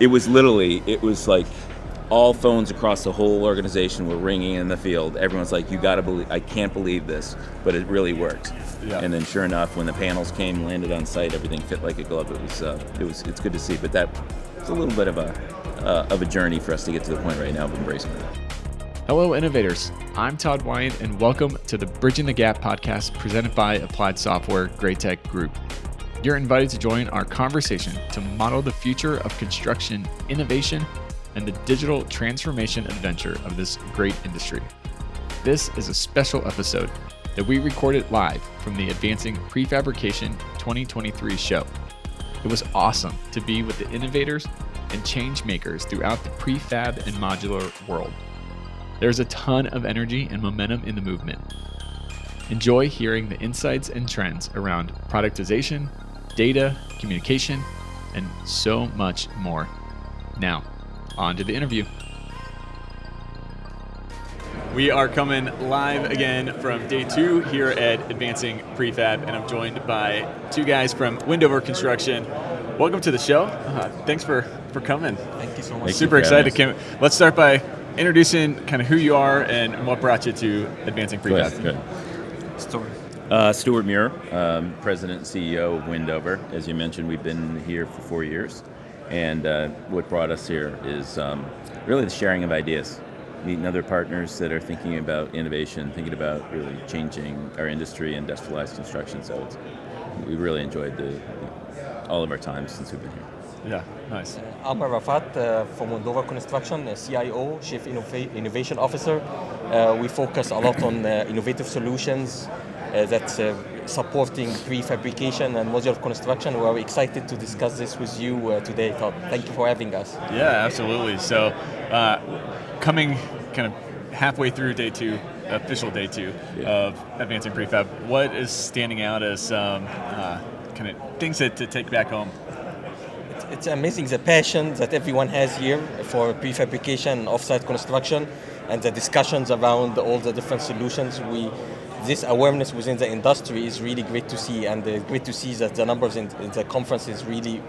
it was literally it was like all phones across the whole organization were ringing in the field. Everyone's like, "You got to believe! I can't believe this," but it really worked. Yeah. And then, sure enough, when the panels came, landed on site, everything fit like a glove. It was, uh, it was, it's good to see. But that was a little bit of a, uh, of a journey for us to get to the point right now of embracing it. Hello, innovators. I'm Todd Wyant, and welcome to the Bridging the Gap podcast presented by Applied Software GRAITEC Group. You're invited to join our conversation to model the future of construction innovation and the digital transformation adventure of this great industry. This is a special episode that we recorded live from the Advancing Prefabrication 2023 show. It was awesome to be with the innovators and change makers throughout the prefab and modular world. There's a ton of energy and momentum in the movement. Enjoy hearing the insights and trends around productization, data, communication, and so much more. Now, on to the interview. We are coming live again from day two here at Advancing Prefab, and I'm joined by two guys from Windover Construction. Welcome to the show. Uh, thanks for, for coming. Thank you so much. Thank Super excited. us. Can, let's start by introducing kind of who you are and what brought you to Advancing Prefab. ahead. Go ahead. Story. Uh, Stuart Meurer, um, President and CEO of Windover. As you mentioned, we've been here for four years, and uh, what brought us here is um, really the sharing of ideas, meeting other partners that are thinking about innovation, thinking about really changing our industry, industrialized construction. So it's, we really enjoyed the, all of our time since we've been here. Yeah, nice. Amr Raafat uh, from Windover Construction, uh, CIO, Chief Innova- Innovation Officer. Uh, we focus a lot on uh, innovative solutions uh, that's uh, supporting prefabrication and modular construction. We are excited to discuss this with you uh, today, Todd. Thank you for having us. Yeah, absolutely. So, uh, coming kind of halfway through day two, official day two Yeah. of Advancing Prefab, what is standing out as um, uh, kind of things that to take back home? It's amazing the passion that everyone has here for prefabrication and offsite construction and the discussions around all the different solutions. We this awareness within the industry is really great to see and uh, great to see that the numbers in, in the conference is really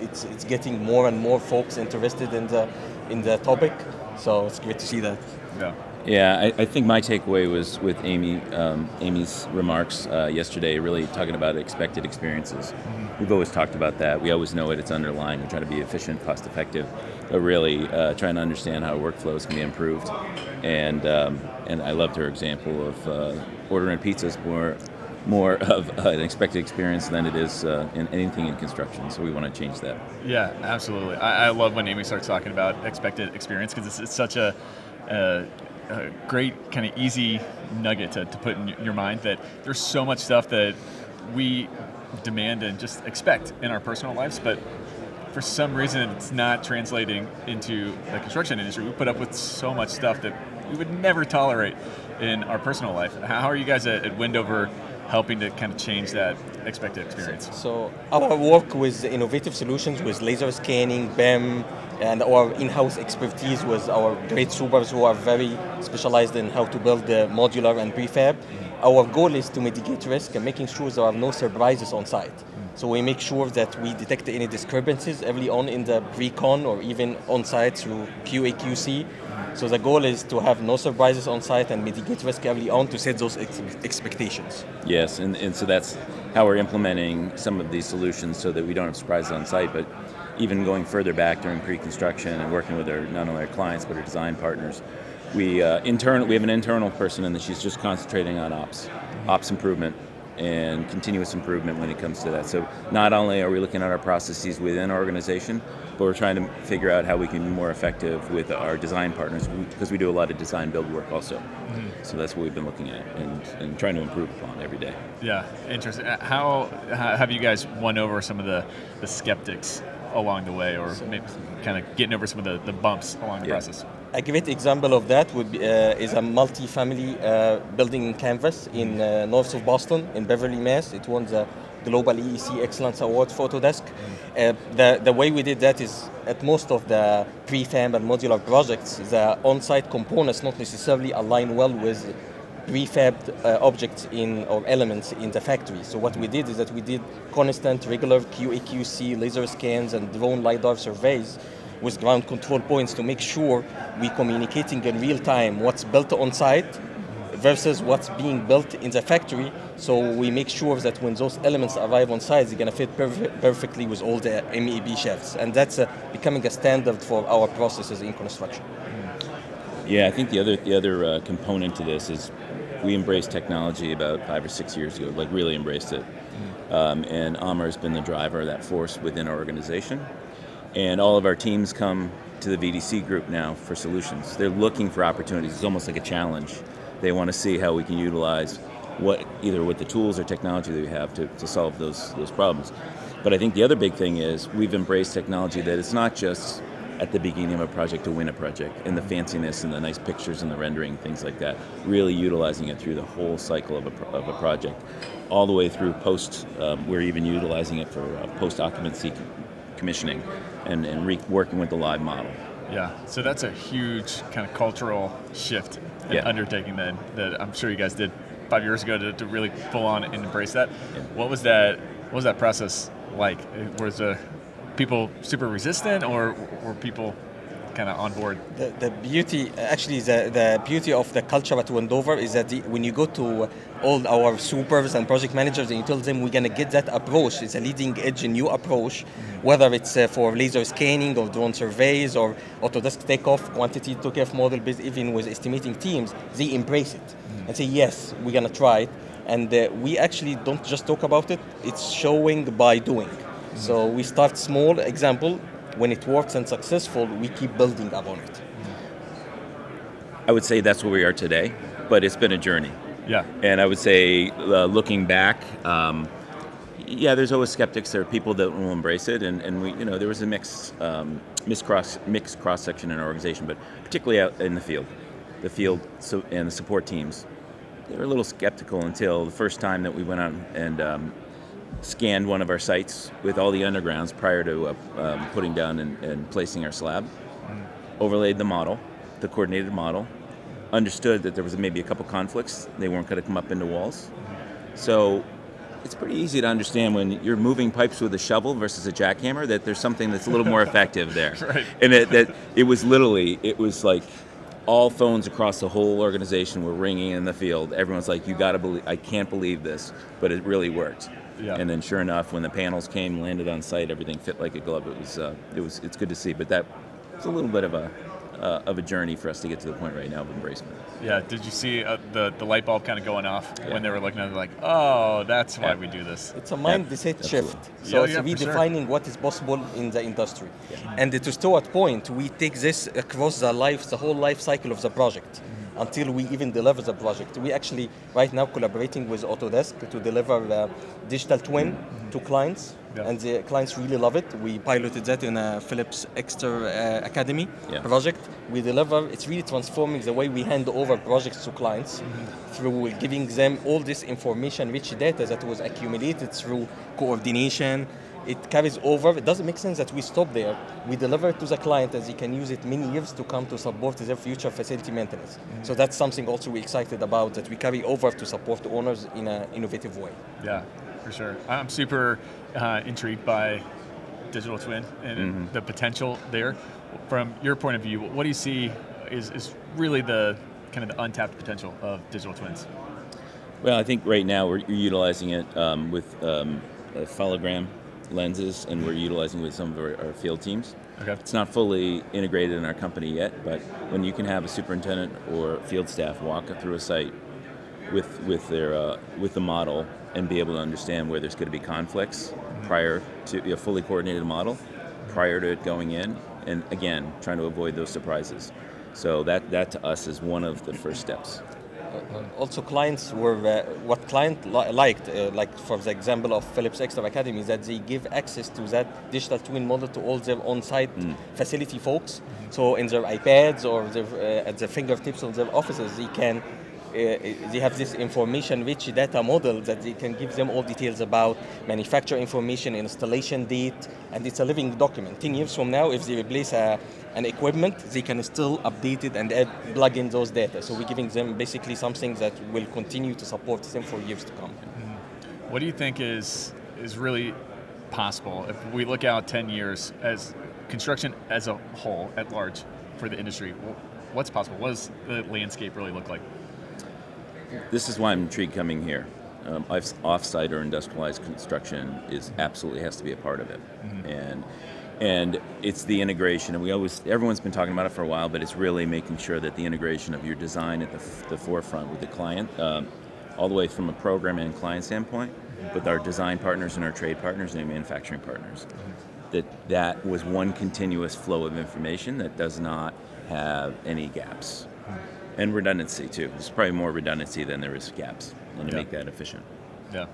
it's, it's getting more and more folks interested in the in the topic. So it's great to see that. Yeah. Yeah, I, I think my takeaway was with Amy, um, Amy's remarks uh, yesterday, really talking about expected experiences. We've always talked about that. We always know it. It's underlying. We try to be efficient, cost effective, but really uh, trying to understand how workflows can be improved. And um, and I loved her example of uh, ordering pizzas more more of an expected experience than it is uh, in anything in construction. So we want to change that. Yeah, absolutely. I, I love when Amy starts talking about expected experience because it's, it's such a, a, a great kind of easy nugget to, to put in your mind that there's so much stuff that we demand and just expect in our personal lives, but for some reason it's not translating into the construction industry. We put up with so much stuff that we would never tolerate in our personal life. How are you guys at, at Windover helping to kind of change that expected experience? So our work with innovative solutions with laser scanning, BIM, and our in-house expertise with our great supers who are very specialized in how to build the modular and prefab. Mm-hmm. Our goal is to mitigate risk and making sure there are no surprises on site. Mm-hmm. So we make sure that we detect any discrepancies early on in the pre-con or even on site through QA/QC. So the goal is to have no surprises on site and mitigate risk early on to set those ex- expectations. Yes, and, and so that's how we're implementing some of these solutions so that we don't have surprises on site, but even going further back during pre-construction and working with our, not only our clients but our design partners. We, uh, internal, we have an internal person and she's just concentrating on ops, ops improvement and continuous improvement when it comes to that. So not only are we looking at our processes within our organization, but we're trying to figure out how we can be more effective with our design partners because we do a lot of design build work also. So that's what we've been looking at and, and trying to improve upon every day. Yeah, interesting. Uh, How, how have you guys won over some of the, the skeptics along the way, or maybe kind of getting over some of the, the bumps along the Yeah. process? A great example of that would be, uh, is a multi-family uh, building in Canvas in uh, north of Boston, in Beverly, Mass. It won the Global AEC Excellence Award for Autodesk. Uh, the, the way we did that is at most of the prefab and modular projects, the on-site components not necessarily align well with prefabbed uh, objects in or elements in the factory. So what we did is that we did constant, regular QA/QC laser scans and drone lidar surveys with ground control points to make sure we're communicating in real time what's built on site versus what's being built in the factory. So we make sure that when those elements arrive on site, they're going to fit perf- perfectly with all the MEP shafts. And that's uh, becoming a standard for our processes in construction. Yeah, I think the other the other uh, component to this is we embraced technology about five or six years ago, like really embraced it. Um, and Amr has been the driver of that force within our organization. And all of our teams come to the VDC group now for solutions. They're looking for opportunities. It's almost like a challenge. They want to see how we can utilize what either with the tools or technology that we have to, to solve those those problems. But I think the other big thing is we've embraced technology that it's not just at the beginning of a project to win a project and the fanciness and the nice pictures and the rendering things like that really utilizing it through the whole cycle of a, of a project all the way through post um, we're even utilizing it for uh, post occupancy commissioning and, and re- working with the live model Yeah, so that's a huge kind of cultural shift and Yeah. undertaking that, that I'm sure you guys did five years ago to, to really full on and embrace that. What was that? What was that process like? Was the people super resistant, or were people kind of on board? The, the beauty, actually, the, the beauty of the culture at Windover is that the, when you go to all our supers and project managers and you tell them we're going to get that approach, it's a leading edge a new approach, whether it's uh, for laser scanning or drone surveys or Autodesk takeoff, quantity takeoff model, based even with estimating teams, they embrace it and say, yes, we're going to try it. And uh, we actually don't just talk about it, it's showing by doing. So we start small, example, when it works and successful, we keep building upon it. i would say that's where we are today but it's been a journey Yeah, And I would say, uh, looking back, um, yeah, there's always skeptics. There are people that will embrace it, and, and we, you know, there was a mix, um, mixed cross, mixed cross section in our organization, but particularly out in the field, the field so, and the support teams, they were a little skeptical until the first time that we went out and um, scanned one of our sites with all the undergrounds prior to uh, um, putting down and, and placing our slab, overlaid the model, the coordinated model, understood that there was maybe a couple conflicts. They weren't going to come up into walls. So it's pretty easy to understand when you're moving pipes with a shovel versus a jackhammer that there's something that's a little more effective there. Right. And it, that it was literally, it was like all phones across the whole organization were ringing in the field. Everyone's like, "You got to believe! I can't believe this!" But it really worked. Yeah. And then, sure enough, when the panels came, landed on site, everything fit like a glove. It was, uh, it was, it's good to see. But that was a little bit of a, uh, of a journey for us to get to the point right now of embracement. yeah. Did you see uh, the the light bulb kind of going off Yeah. when they were looking at it? Like, oh, that's why Yeah. we do this. It's a mindset absolutely. shift. Yeah, So it's yeah, for sure. redefining what is possible in the industry. And to Stuart point, we take this across the life, the whole life cycle of the project Mm-hmm. Until we even deliver the project. We actually right now collaborating with Autodesk to deliver the digital twin to clients. Yeah. And the clients really love it. We piloted that in a Phillips Exeter uh, Academy Yeah. project. We deliver. It's really transforming the way we hand over projects to clients Mm-hmm. through giving them all this information, rich data that was accumulated through coordination. It carries over. It doesn't make sense that we stop there. We deliver it to the client as he can use it many years to come to support their future facility maintenance. So that's something also we're excited about that we carry over to support the owners in an innovative way. Yeah, for sure. I'm super uh, intrigued by digital twin and the potential there. From your point of view, what do you see is, is really the kind of the untapped potential of digital twins? Well, I think right now we're utilizing it um, with um, uh, hologram lenses, and we're utilizing with some of our, our field teams. Okay. It's not fully integrated in our company yet, but when you can have a superintendent or field staff walk through a site with with their uh, with the model and be able to understand where there's going to be conflicts prior to a fully coordinated model, prior to it going in, and again trying to avoid those surprises. So that that to us is one of the first steps. Also clients were uh, what client li- liked uh, like for the example of Phillips Exeter Academy is that they give access to that digital twin model to all their on-site facility folks. So in their ipads or their, uh, at the fingertips of their offices they can uh, Uh, they have this information rich data model that they can give them all details about manufacturer information installation date and it's a living document. 10 years from now if they replace a, an equipment they can still update it and add, plug in those data. So we're giving them basically something that will continue to support them for years to come. Mm-hmm. What do you think is is really possible? If we look out 10 years as construction as a whole, at large, for the industry, what's possible? What does the landscape really look like? This is why I'm intrigued coming here. Um, off-site or industrialized construction is absolutely has to be a part of it, mm-hmm. and and it's the integration. And we always everyone's been talking about it for a while, but it's really making sure that the integration of your design at the, f- the forefront with the client, um, all the way from a program and client standpoint, with our design partners and our trade partners and manufacturing partners. Mm-hmm. That that was one continuous flow of information that does not have any gaps. And redundancy too. There's probably more redundancy than there is gaps, and to yeah. make that efficient. Yeah.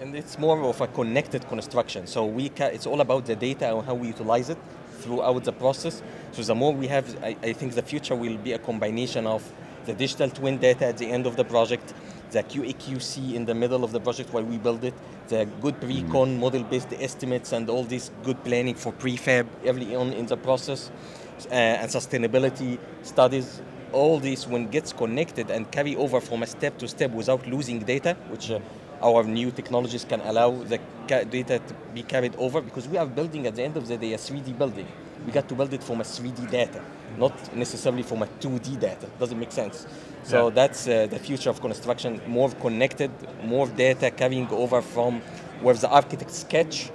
And it's more of a connected construction. So we ca- it's all about the data and how we utilize it throughout the process. So the more we have, I, I think the future will be a combination of the digital twin data at the end of the project, the QAQC in the middle of the project while we build it, the good pre-con mm-hmm. model-based estimates and all this good planning for prefab early on in the process, uh, and sustainability studies. All this, when gets connected and carry over from a step to step without losing data, which uh, our new technologies can allow the data to be carried over, because we are building at the end of the day a 3D building. We got to build it from a 3D data, not necessarily from a 2D data. Doesn't make sense. So yeah. that's uh, the future of construction, more connected, more data carrying over from where the architect sketch,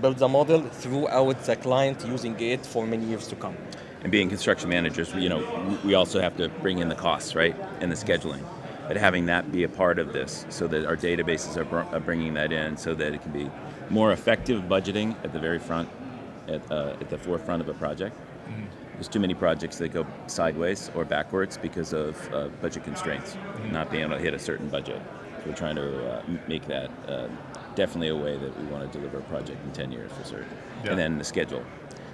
builds a model throughout the client using it for many years to come. And being construction managers, you know, we also have to bring in the costs, right, and the scheduling. But having that be a part of this, so that our databases are, bringing that in, so that it can be more effective budgeting at the very front, at, uh, at the forefront of a project. Mm-hmm there's too many projects that go sideways or backwards because of uh, budget constraints, mm-hmm. not being able to hit a certain budget. So we're trying to uh, make that uh, definitely a way that we want to deliver a project in 10 years for certain. Yeah. And then the schedule,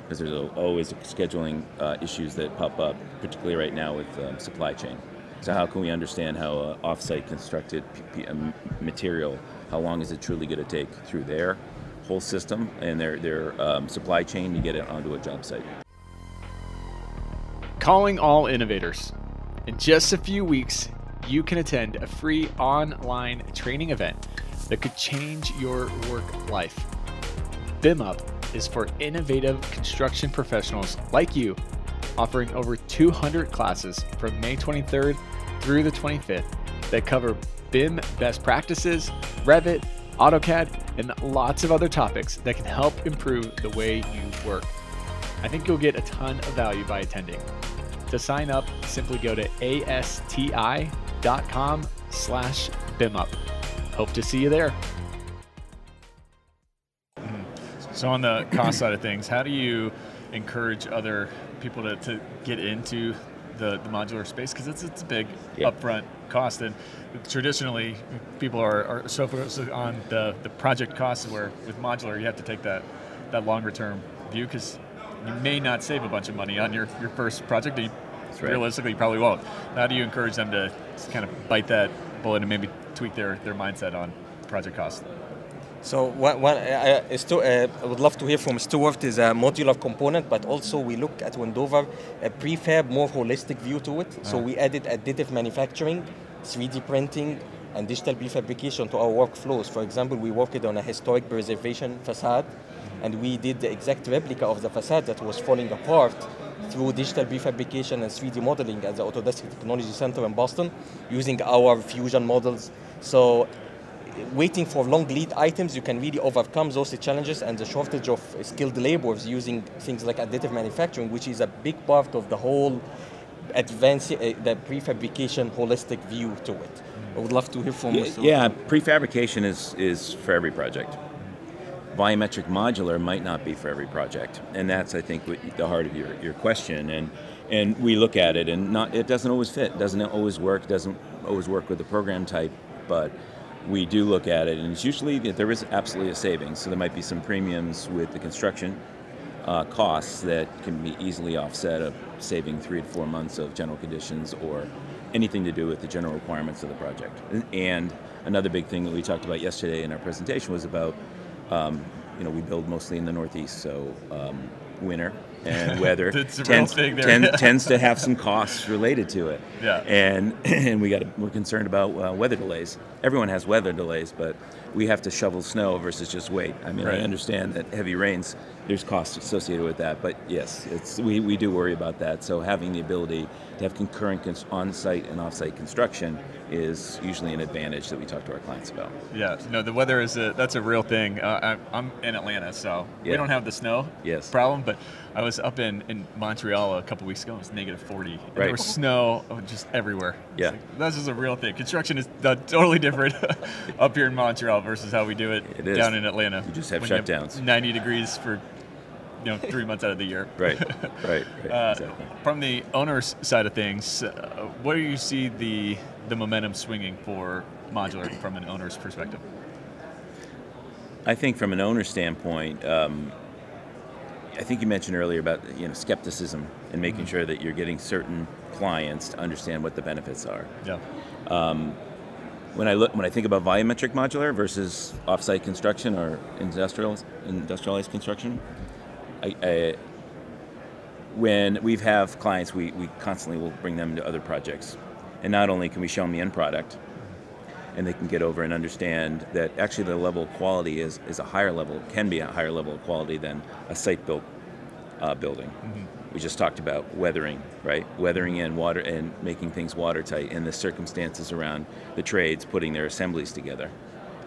because there's always scheduling uh, issues that pop up, particularly right now with um, supply chain. So how can we understand how uh, off-site constructed um, material, how long is it truly going to take through their whole system and their, their um, supply chain to get it onto a job site? Calling all innovators. In just a few weeks, you can attend a free online training event that could change your work life. BIM Up is for innovative construction professionals like you, offering over 200 classes from May 23rd through the 25th that cover BIM best practices, Revit, AutoCAD, and lots of other topics that can help improve the way you work. I think you'll get a ton of value by attending. To sign up, simply go to asti.com slash bimup. Hope to see you there. So on the cost side of things, how do you encourage other people to, to get into the, the modular space? Because it's, it's a big upfront cost. And traditionally, people are, are so focused on the, the project costs where with modular, you have to take that, that longer term view because you may not save a bunch of money on your, your first project. You right. realistically you probably won't. How do you encourage them to kind of bite that bullet and maybe tweak their, their mindset on project costs? So one, one uh, uh, I would love to hear from Stuart is a modular component, but also we look at Windover a prefab, more holistic view to it. So we added additive manufacturing, 3D printing, and digital prefabrication to our workflows. For example, we worked on a historic preservation facade, and we did the exact replica of the facade that was falling apart through digital prefabrication and 3D modeling at the Autodesk Technology Center in Boston using our fusion models. So waiting for long lead items, you can really overcome those challenges and the shortage of skilled laborers using things like additive manufacturing, which is a big part of the whole advance uh, the prefabrication holistic view to it. I would love to hear from you. Yeah, prefabrication is, is for every project volumetric modular might not be for every project, and that's I think the heart of your, your question. And and we look at it, and not it doesn't always fit, doesn't always work, doesn't always work with the program type, but we do look at it, and it's usually there is absolutely a savings. So there might be some premiums with the construction uh, costs that can be easily offset of saving three to four months of general conditions or anything to do with the general requirements of the project. And another big thing that we talked about yesterday in our presentation was about um, you know, we build mostly in the Northeast, so um, winter and weather tends, tend, tends to have some costs related to it. Yeah. And and we got we're concerned about uh, weather delays. Everyone has weather delays, but we have to shovel snow versus just wait. I mean, Right. I understand that heavy rains, there's costs associated with that, but yes, it's we, we do worry about that. So having the ability to have concurrent cons- on-site and off-site construction is usually an advantage that we talk to our clients about. Yeah, no, the weather is a that's a real thing. Uh, I, I'm in Atlanta, so we don't have the snow Yes. problem. But I was up in, in Montreal a couple weeks ago. It was negative 40. And There was snow oh, just everywhere. Yeah. like, this is a real thing. Construction is totally different up here in Montreal versus how we do it, down in Atlanta. You just have shutdowns. 90 degrees for you know three months out of the year. Right, right, right. Uh, exactly. From the owner's side of things, uh, where do you see the the momentum swinging for modular from an owner's perspective? I think from an owner standpoint, um, I think you mentioned earlier about you know skepticism and making sure that you're getting certain clients to understand what the benefits are. Yeah. When I look, when I think about volumetric modular versus offsite construction or industrial industrialized construction, I, I, when we have clients, we, we constantly will bring them to other projects, and not only can we show them the end product, and they can get over and understand that actually the level of quality is, is a higher level, can be a higher level of quality than a site built uh, building. We just talked about weathering, right? Weathering in water and making things watertight and the circumstances around the trades putting their assemblies together.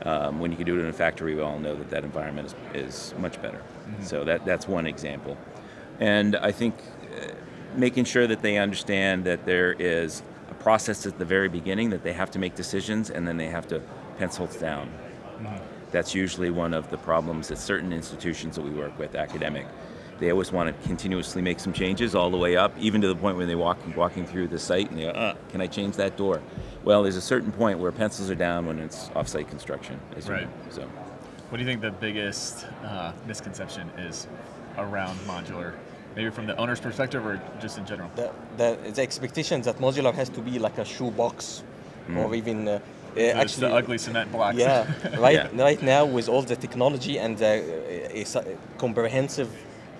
Um, when you can do it in a factory, we all know that that environment is, is much better. So that, that's one example. And I think uh, making sure that they understand that there is a process at the very beginning that they have to make decisions and then they have to pencil it down. That's usually one of the problems that certain institutions that we work with, academic. They always want to continuously make some changes all the way up, even to the point when they walk walking through the site and they go, uh, "Can I change that door?" Well, there's a certain point where pencils are down when it's off-site construction, as you Right. know. So, What do you think the biggest uh, misconception is around modular? Maybe from the owner's perspective or just in general? the, the, the expectation that modular has to be like a shoebox or even uh, uh, It's actually the ugly cement blocks. yeah right Yeah. right now with all the technology and the uh, uh, comprehensive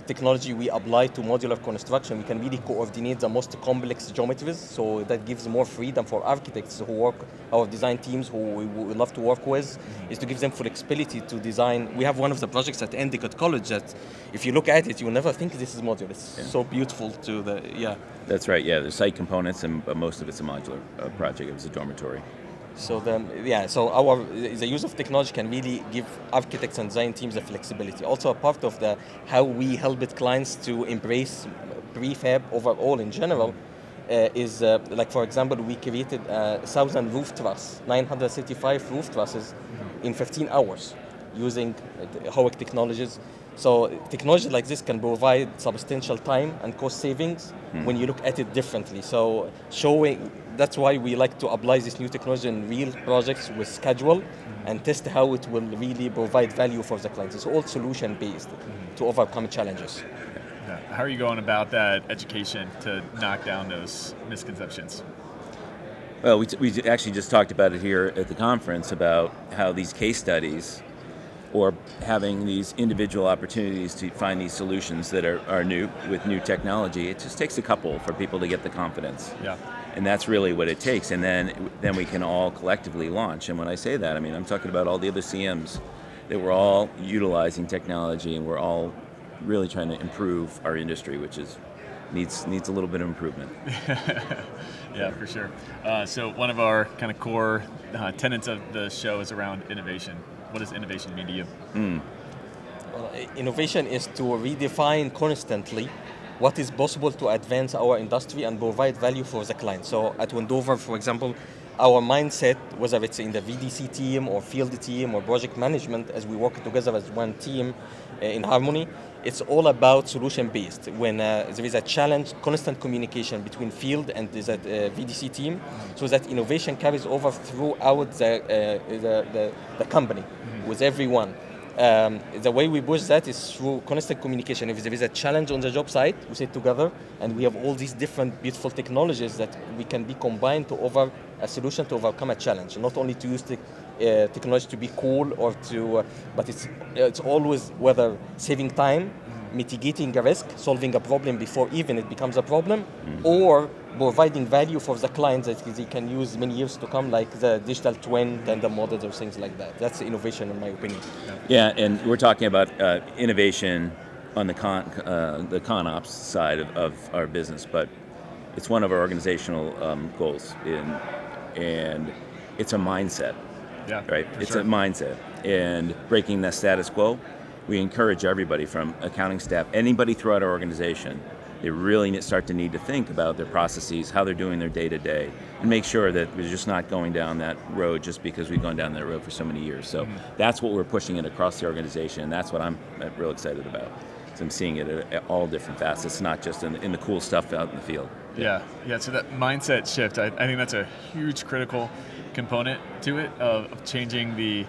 technology we apply to modular construction we can really coordinate the most complex geometries so that gives more freedom for architects who work our design teams who we would love to work with is to give them flexibility to design we have one of the projects at Endicott College that if you look at it you'll never think this is modular it's so beautiful to the yeah that's right. Yeah, there's site components, and but most of it's a modular uh, project. It was a dormitory. So the yeah, so our the use of technology can really give architects and design teams the flexibility. Also, a part of the how we help with clients to embrace prefab overall in general uh, is uh, like for example, we created a thousand roof truss, 935 roof trusses in 15 hours using uh, HOIC technologies. So technology like this can provide substantial time and cost savings when you look at it differently. So showing that's why we like to apply this new technology in real projects with schedule mm-hmm. and test how it will really provide value for the clients. It's all solution based to overcome challenges. Yeah. How are you going about that education to knock down those misconceptions? Well, we, t- we actually just talked about it here at the conference about how these case studies or having these individual opportunities to find these solutions that are, are new with new technology, it just takes a couple for people to get the confidence. Yeah. And that's really what it takes. And then, then we can all collectively launch. And when I say that, I mean, I'm talking about all the other CMs that we're all utilizing technology and we're all really trying to improve our industry, which is needs, needs a little bit of improvement. Yeah, for sure. Uh, so one of our kind of core uh, tenets of the show is around innovation. What does innovation mean to you? Well, innovation is to redefine constantly what is possible to advance our industry and provide value for the client. So at Windover, for example, our mindset, whether it's in the VDC team or field team or project management, as we work together as one team uh, in harmony, it's all about solution based. When uh, there is a challenge, constant communication between field and the uh, VDC team, so that innovation carries over throughout the, uh, the, the, the company with everyone. Um, the way we push that is through constant communication. If there is a challenge on the job site, we sit together and we have all these different beautiful technologies that we can be combined to over a solution to overcome a challenge. Not only to use the uh, technology to be cool or to, uh, but it's it's always whether saving time mitigating a risk, solving a problem before even it becomes a problem, or providing value for the client that they can use many years to come, like the digital twin and the models or things like that. That's innovation, in my opinion. Yeah, and we're talking about uh, innovation on the con uh, the con ops side of, of our business, but it's one of our organizational um, goals, in, and it's a mindset. Yeah, right? for It's sure. a mindset, and breaking the status quo. We encourage everybody from accounting staff, anybody throughout our organization. They really start to need to think about their processes, how they're doing their day to day, and make sure that we're just not going down that road just because we've gone down that road for so many years. So that's what we're pushing it across the organization, and that's what I'm uh, real excited about. So I'm seeing it at, all different facets, not just in, in the cool stuff out in the field. Yeah, yeah. So that mindset shift, I, I think that's a huge critical component to it of, of changing the,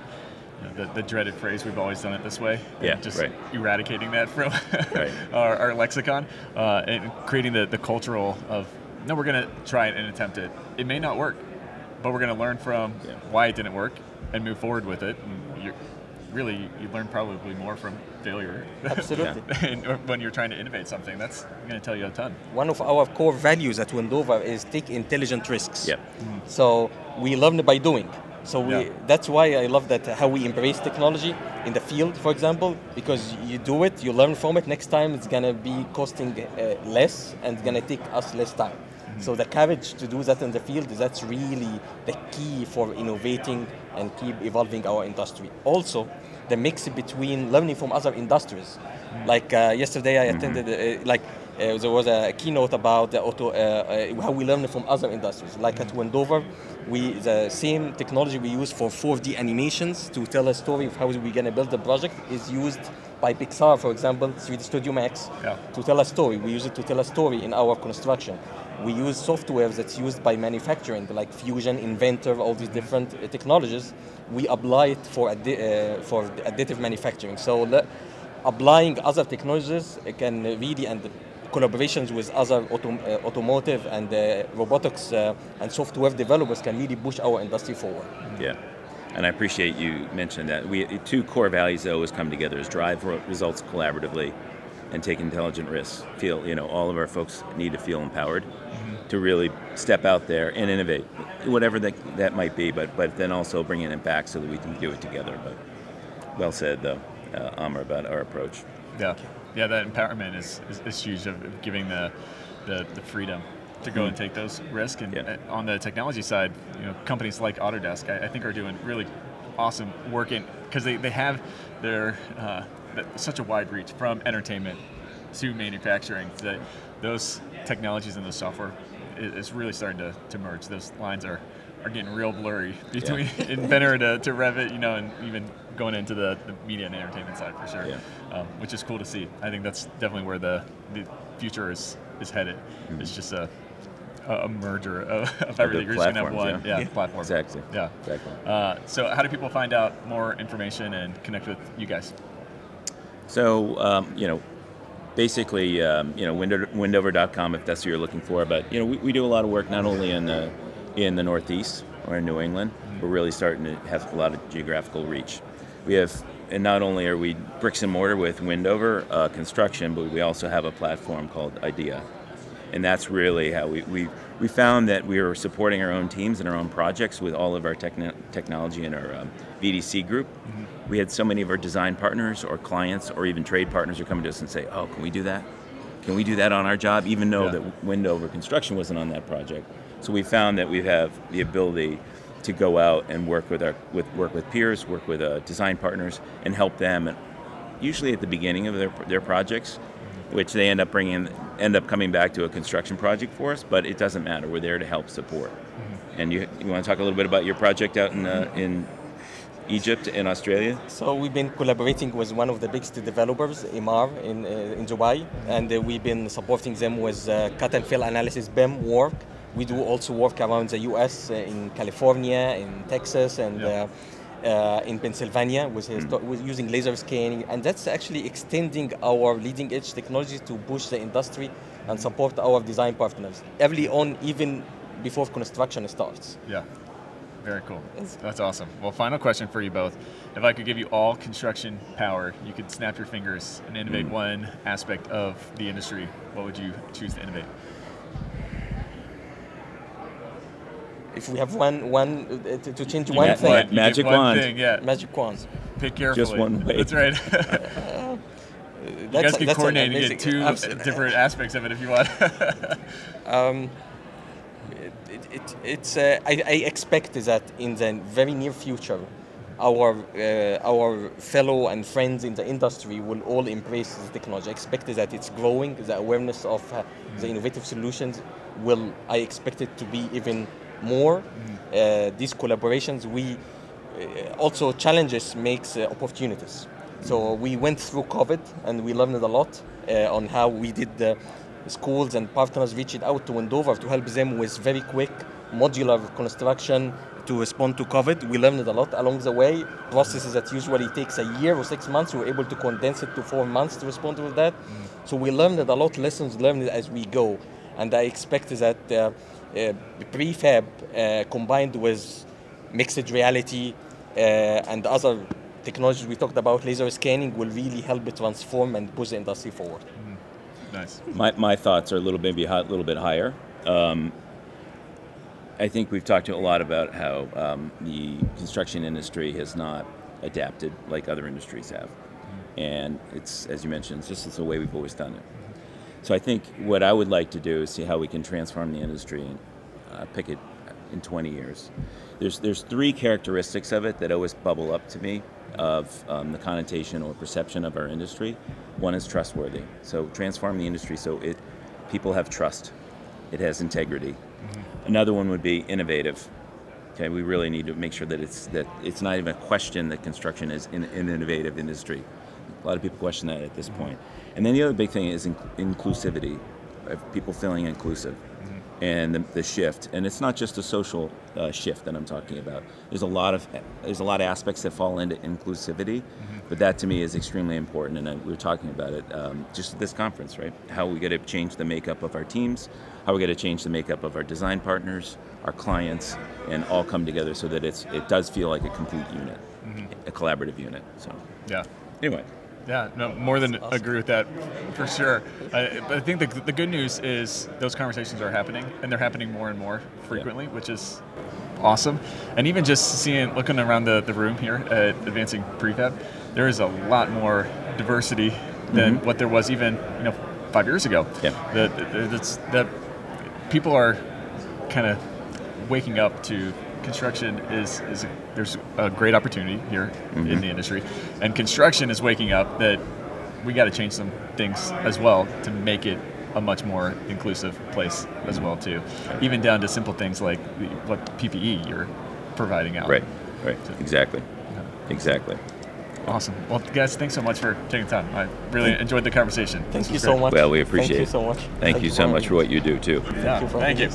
the the dreaded phrase we've always done it this way. Yeah, just right. eradicating that from Right. our, our lexicon uh, and creating the, the cultural of no, we're going to try it and attempt it. It may not work, but we're going to learn from Yeah. why it didn't work and move forward with it. And you're, really, you learn probably more from failure. Absolutely. and when you're trying to innovate something, that's going to tell you a ton. One of our core values at Windover is take intelligent risks. Yep. So we learn by doing. So we, Yeah. that's why I love that uh, how we embrace technology in the field, for example, because you do it, you learn from it. Next time it's gonna be costing uh, less and it's gonna take us less time. So the courage to do that in the field, that's really the key for innovating and keep evolving our industry. Also, the mix between learning from other industries. Like uh, yesterday, I attended uh, like there was a keynote about the auto, uh, uh, how we learn from other industries. Like at Windover, we the same technology we use for 4D animations to tell a story of how we're gonna build the project is used by Pixar, for example, 3D Studio Max, Yeah. to tell a story. We use it to tell a story in our construction. We use software that's used by manufacturing, like Fusion, Inventor, all these different uh, technologies. We apply it for addi- uh, for additive manufacturing. So applying other technologies can really and collaborations with other autom- uh, automotive and uh, robotics uh, and software developers can really push our industry forward. Yeah, and I appreciate you mentioned that. We two core values that always come together is drive results collaboratively, and take intelligent risks. Feel you know all of our folks need to feel empowered to really step out there and innovate, whatever that that might be. But but then also bringing it back so that we can do it together. But well said though, uh, Amr, about our approach. Yeah, yeah, that empowerment is, is, is huge of giving the, the, the freedom to go and take those risks. And Yeah. uh, on the technology side, you know, companies like Autodesk, I, I think, are doing really awesome work in because they, they have their uh, such a wide reach from entertainment to manufacturing that those technologies and the software is really starting to, to merge. Those lines are, are getting real blurry between Inventor to, to Revit, you know, and even going into the, the media and entertainment side for sure, Yeah. um, which is cool to see. I think that's definitely where the, the future is, is headed. It's just a, a merger of, of everything. You're just gonna have one yeah. yeah, platform. Exactly. Yeah. Exactly. Uh, so how do people find out more information and connect with you guys? So, um, you know, basically, um, you know, window, windover.com if that's what you're looking for. But, you know, we, we do a lot of work not only in the, in the Northeast or in New England, we're really starting to have a lot of geographical reach. We have, and not only are we bricks and mortar with Windover uh, construction, but we also have a platform called IDEA. And that's really how we, we, we found that we were supporting our own teams and our own projects with all of our techni- technology in our um, VDC group. We had so many of our design partners or clients or even trade partners are coming to us and say, oh, can we do that? Can we do that on our job? Even though Yeah. that Windover construction wasn't on that project. So we found that we have the ability to go out and work with our with work with peers, work with uh, design partners, and help them. Usually at the beginning of their their projects, which they end up bringing end up coming back to a construction project for us. But it doesn't matter. We're there to help support. And you you want to talk a little bit about your project out in uh, in Egypt and Australia? So we've been collaborating with one of the biggest developers, Emaar, in, uh, in Dubai, and uh, we've been supporting them with uh, cut and fill analysis BIM work. We do also work around the US, uh, in California, in Texas, and Yeah. uh, uh, in Pennsylvania with, his, with using laser scanning, and that's actually extending our leading edge technology to push the industry and support our design partners early on, even before construction starts. Yeah. Very cool. That's awesome. Well, final question for you both. If I could give you all construction power, you could snap your fingers and innovate Mm. one aspect of the industry. What would you choose to innovate? If we have one, one uh, to, to change You one got thing, one. Magic one wand. Thing, yeah. magic wand. Pick carefully. Just one way. That's right. you guys can that's an coordinate and get two abs- different aspects of it if you want. Um, it, it, it's uh, I, I expect that in the very near future, our uh, our fellow and friends in the industry will all embrace this technology. I expect that it's growing. The awareness of uh, the innovative solutions will. I expect it to be even more. Uh, these collaborations, we uh, also challenges makes uh, opportunities. So we went through COVID and we learned a lot uh, on how we did the schools and partners reached out to Windover to help them with very quick modular construction to respond to COVID. We learned a lot along the way. Processes that usually takes a year or six months, we were able to condense it to four months to respond to that. So we learned a lot, lessons learned as we go. And I expect that uh, prefab uh, combined with mixed reality uh, and other technologies we talked about, laser scanning, will really help it transform and push the industry forward. nice. My, my thoughts are a little maybe a little bit higher. Um, I think we've talked a lot about how um, the construction industry has not adapted like other industries have, and it's as you mentioned, it's just it's the way we've always done it. So I think what I would like to do is see how we can transform the industry and uh, pick it in 20 years. There's there's three characteristics of it that always bubble up to me of um, the connotation or perception of our industry. One is trustworthy. So transform the industry so it people have trust. It has integrity. Another one would be innovative. Okay, we really need to make sure that it's that it's not even a question that construction is in, an innovative industry. A lot of people question that at this point. And then the other big thing is in, inclusivity, of people feeling inclusive, and the, the shift. And it's not just a social uh, shift that I'm talking about. There's a lot of there's a lot of aspects that fall into inclusivity, but that to me is extremely important. And I, we were talking about it um, just at this conference, right? How we got to change the makeup of our teams, how we got to change the makeup of our design partners, our clients, and all come together so that it's it does feel like a complete unit, a collaborative unit. So Yeah. anyway. Yeah, no, more than agree with that for sure. I, but I think the, the good news is those conversations are happening, and they're happening more and more frequently, which is awesome. And even just seeing, looking around the, the room here at Advancing Prefab, there is a lot more diversity than mm-hmm. what there was even you know five years ago. Yeah. That that people are kind of waking up to construction is is a, there's a great opportunity here in mm-hmm. the industry, and construction is waking up that we got to change some things as well to make it a much more inclusive place as well too, even down to simple things like the- what PPE you're providing out. Right. Right. Exactly. Exactly. Awesome. Well, guys, thanks so much for taking the time. I really enjoyed the conversation. Thank you was so great. much. Well, we Thank appreciate you so much. Thank, you so much for what you do too. Yeah, you for thank you.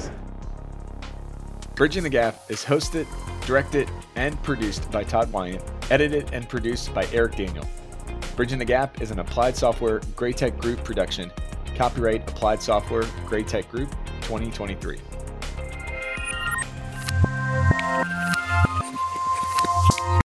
Bridging the Gap is hosted, directed, and produced by Todd Wyant, edited and produced by Eric Daniel. Bridging the Gap is an Applied Software GRAITEC Group production. Copyright Applied Software Great Tech Group 2023.